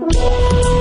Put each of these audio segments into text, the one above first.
Música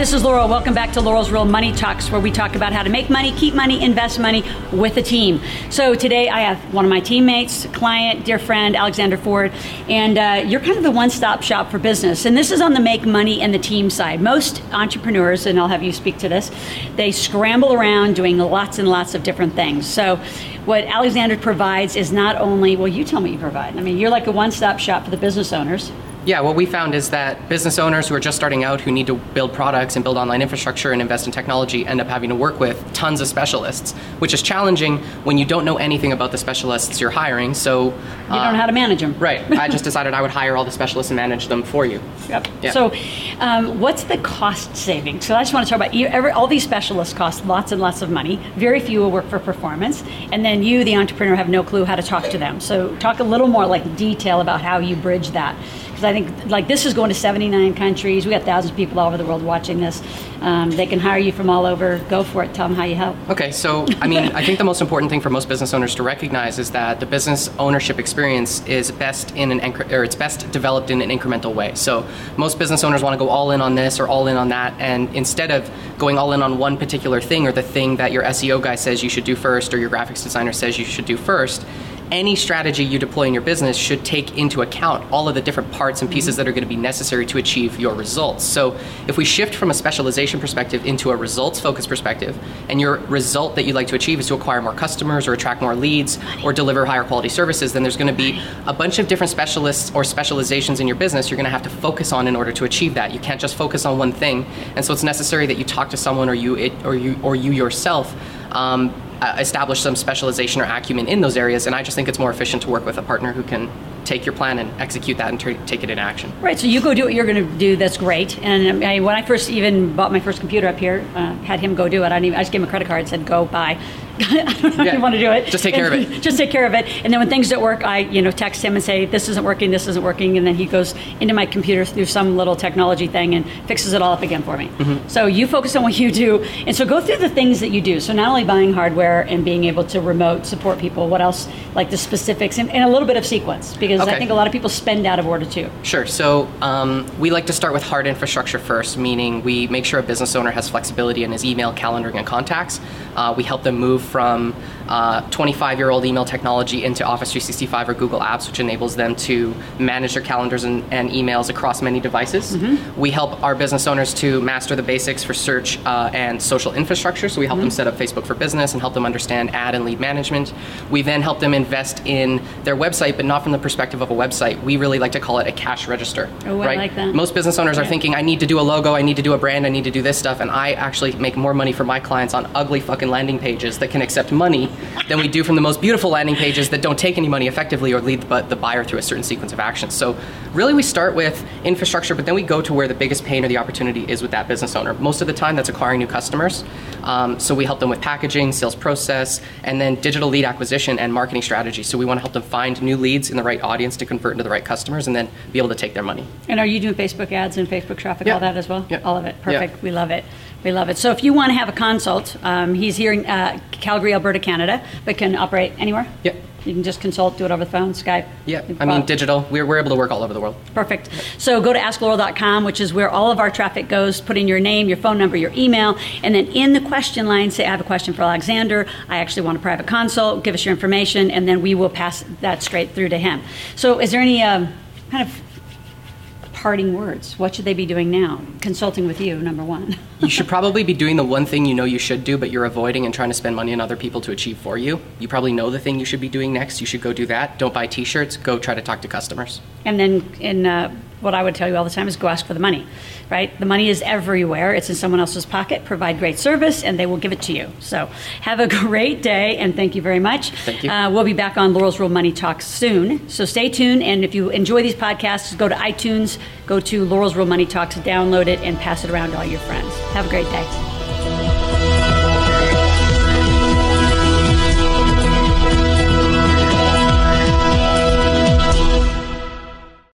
this is Laurel. Welcome back to Laurel's Real Money Talks, where we talk about how to make money, keep money, invest money with a team. So today I have one of my teammates, client, dear friend, Alexander Ford, and uh, you're kind of the one-stop shop for business. And this is on the make money and the team side. Most entrepreneurs, and I'll have you speak to this, they scramble around doing lots and lots of different things. So what Alexander provides is not only, well, you tell me you provide. I mean, you're like a one-stop shop for the business owners yeah, what we found is that business owners who are just starting out, who need to build products and build online infrastructure and invest in technology, end up having to work with tons of specialists, which is challenging when you don't know anything about the specialists you're hiring. So you don't know how to manage them. Right. I just decided I would hire all the specialists and manage them for you. Yep. Yeah. So, um, what's the cost saving? So I just want to talk about you. Every, all these specialists cost lots and lots of money. Very few will work for performance, and then you, the entrepreneur, have no clue how to talk to them. So talk a little more like detail about how you bridge that because I think like this is going to 79 countries. We got thousands of people all over the world watching this. Um, they can hire you from all over. Go for it. Tell them how you help. Okay, so I mean, I think the most important thing for most business owners to recognize is that the business ownership experience is best in an or it's best developed in an incremental way. So most business owners want to go all in on this or all in on that, and instead of going all in on one particular thing or the thing that your SEO guy says you should do first or your graphics designer says you should do first any strategy you deploy in your business should take into account all of the different parts and pieces that are going to be necessary to achieve your results. So, if we shift from a specialization perspective into a results focused perspective, and your result that you'd like to achieve is to acquire more customers or attract more leads or deliver higher quality services, then there's going to be a bunch of different specialists or specializations in your business you're going to have to focus on in order to achieve that. You can't just focus on one thing, and so it's necessary that you talk to someone or you it, or you or you yourself um, uh, establish some specialization or acumen in those areas. And I just think it's more efficient to work with a partner who can take your plan and execute that and t- take it in action. Right. So you go do what you're going to do. That's great. And I, when I first even bought my first computer up here, uh, had him go do it. I, didn't even, I just gave him a credit card and said, "Go buy." I don't know yeah. if you want to do it. Just take care and, of it. Just take care of it. And then when things don't work, I you know text him and say, "This isn't working. This isn't working." And then he goes into my computer through some little technology thing and fixes it all up again for me. Mm-hmm. So you focus on what you do, and so go through the things that you do. So not only buying hardware and being able to remote support people, what else? Like the specifics and, and a little bit of sequence because okay. I think a lot of people spend out of order too. Sure. So um, we like to start with hard infrastructure first, meaning we make sure a business owner has flexibility in his email, calendaring, and contacts. Uh, we help them move from 25 uh, year old email technology into Office 365 or Google Apps, which enables them to manage their calendars and, and emails across many devices. Mm-hmm. We help our business owners to master the basics for search uh, and social infrastructure. So we help mm-hmm. them set up Facebook for Business and help them understand ad and lead management. We then help them invest in their website, but not from the perspective of a website. We really like to call it a cash register. Oh, right? I like that. Most business owners yeah. are thinking, I need to do a logo, I need to do a brand, I need to do this stuff, and I actually make more money for my clients on ugly fucking landing pages that can accept money than we do from the most beautiful landing pages that don't take any money effectively or lead the buyer through a certain sequence of actions. So really we start with infrastructure, but then we go to where the biggest pain or the opportunity is with that business owner. Most of the time that's acquiring new customers. Um, so we help them with packaging, sales process, and then digital lead acquisition and marketing strategy. So we want to help them find new leads in the right audience to convert into the right customers and then be able to take their money. And are you doing Facebook ads and Facebook traffic, yeah. all that as well? Yeah. All of it. Perfect. Yeah. We love it. We love it. So if you want to have a consult, um, he's here in uh, Calgary, Alberta, Canada, but can operate anywhere. Yep. You can just consult, do it over the phone, Skype. Yeah, I mean, digital. We're, we're able to work all over the world. Perfect. So go to asklaurel.com, which is where all of our traffic goes. Put in your name, your phone number, your email, and then in the question line, say, I have a question for Alexander. I actually want a private consult. Give us your information, and then we will pass that straight through to him. So is there any um, kind of parting words? What should they be doing now? Consulting with you, number one. you should probably be doing the one thing you know you should do, but you're avoiding and trying to spend money on other people to achieve for you. You probably know the thing you should be doing next. You should go do that. Don't buy t shirts, go try to talk to customers. And then in uh, what I would tell you all the time is go ask for the money, right? The money is everywhere. It's in someone else's pocket. Provide great service, and they will give it to you. So have a great day, and thank you very much. Thank you. Uh, we'll be back on Laurel's Real Money Talks soon. So stay tuned, and if you enjoy these podcasts, go to iTunes, go to Laurel's Real Money Talks, download it, and pass it around to all your friends. Have a great day.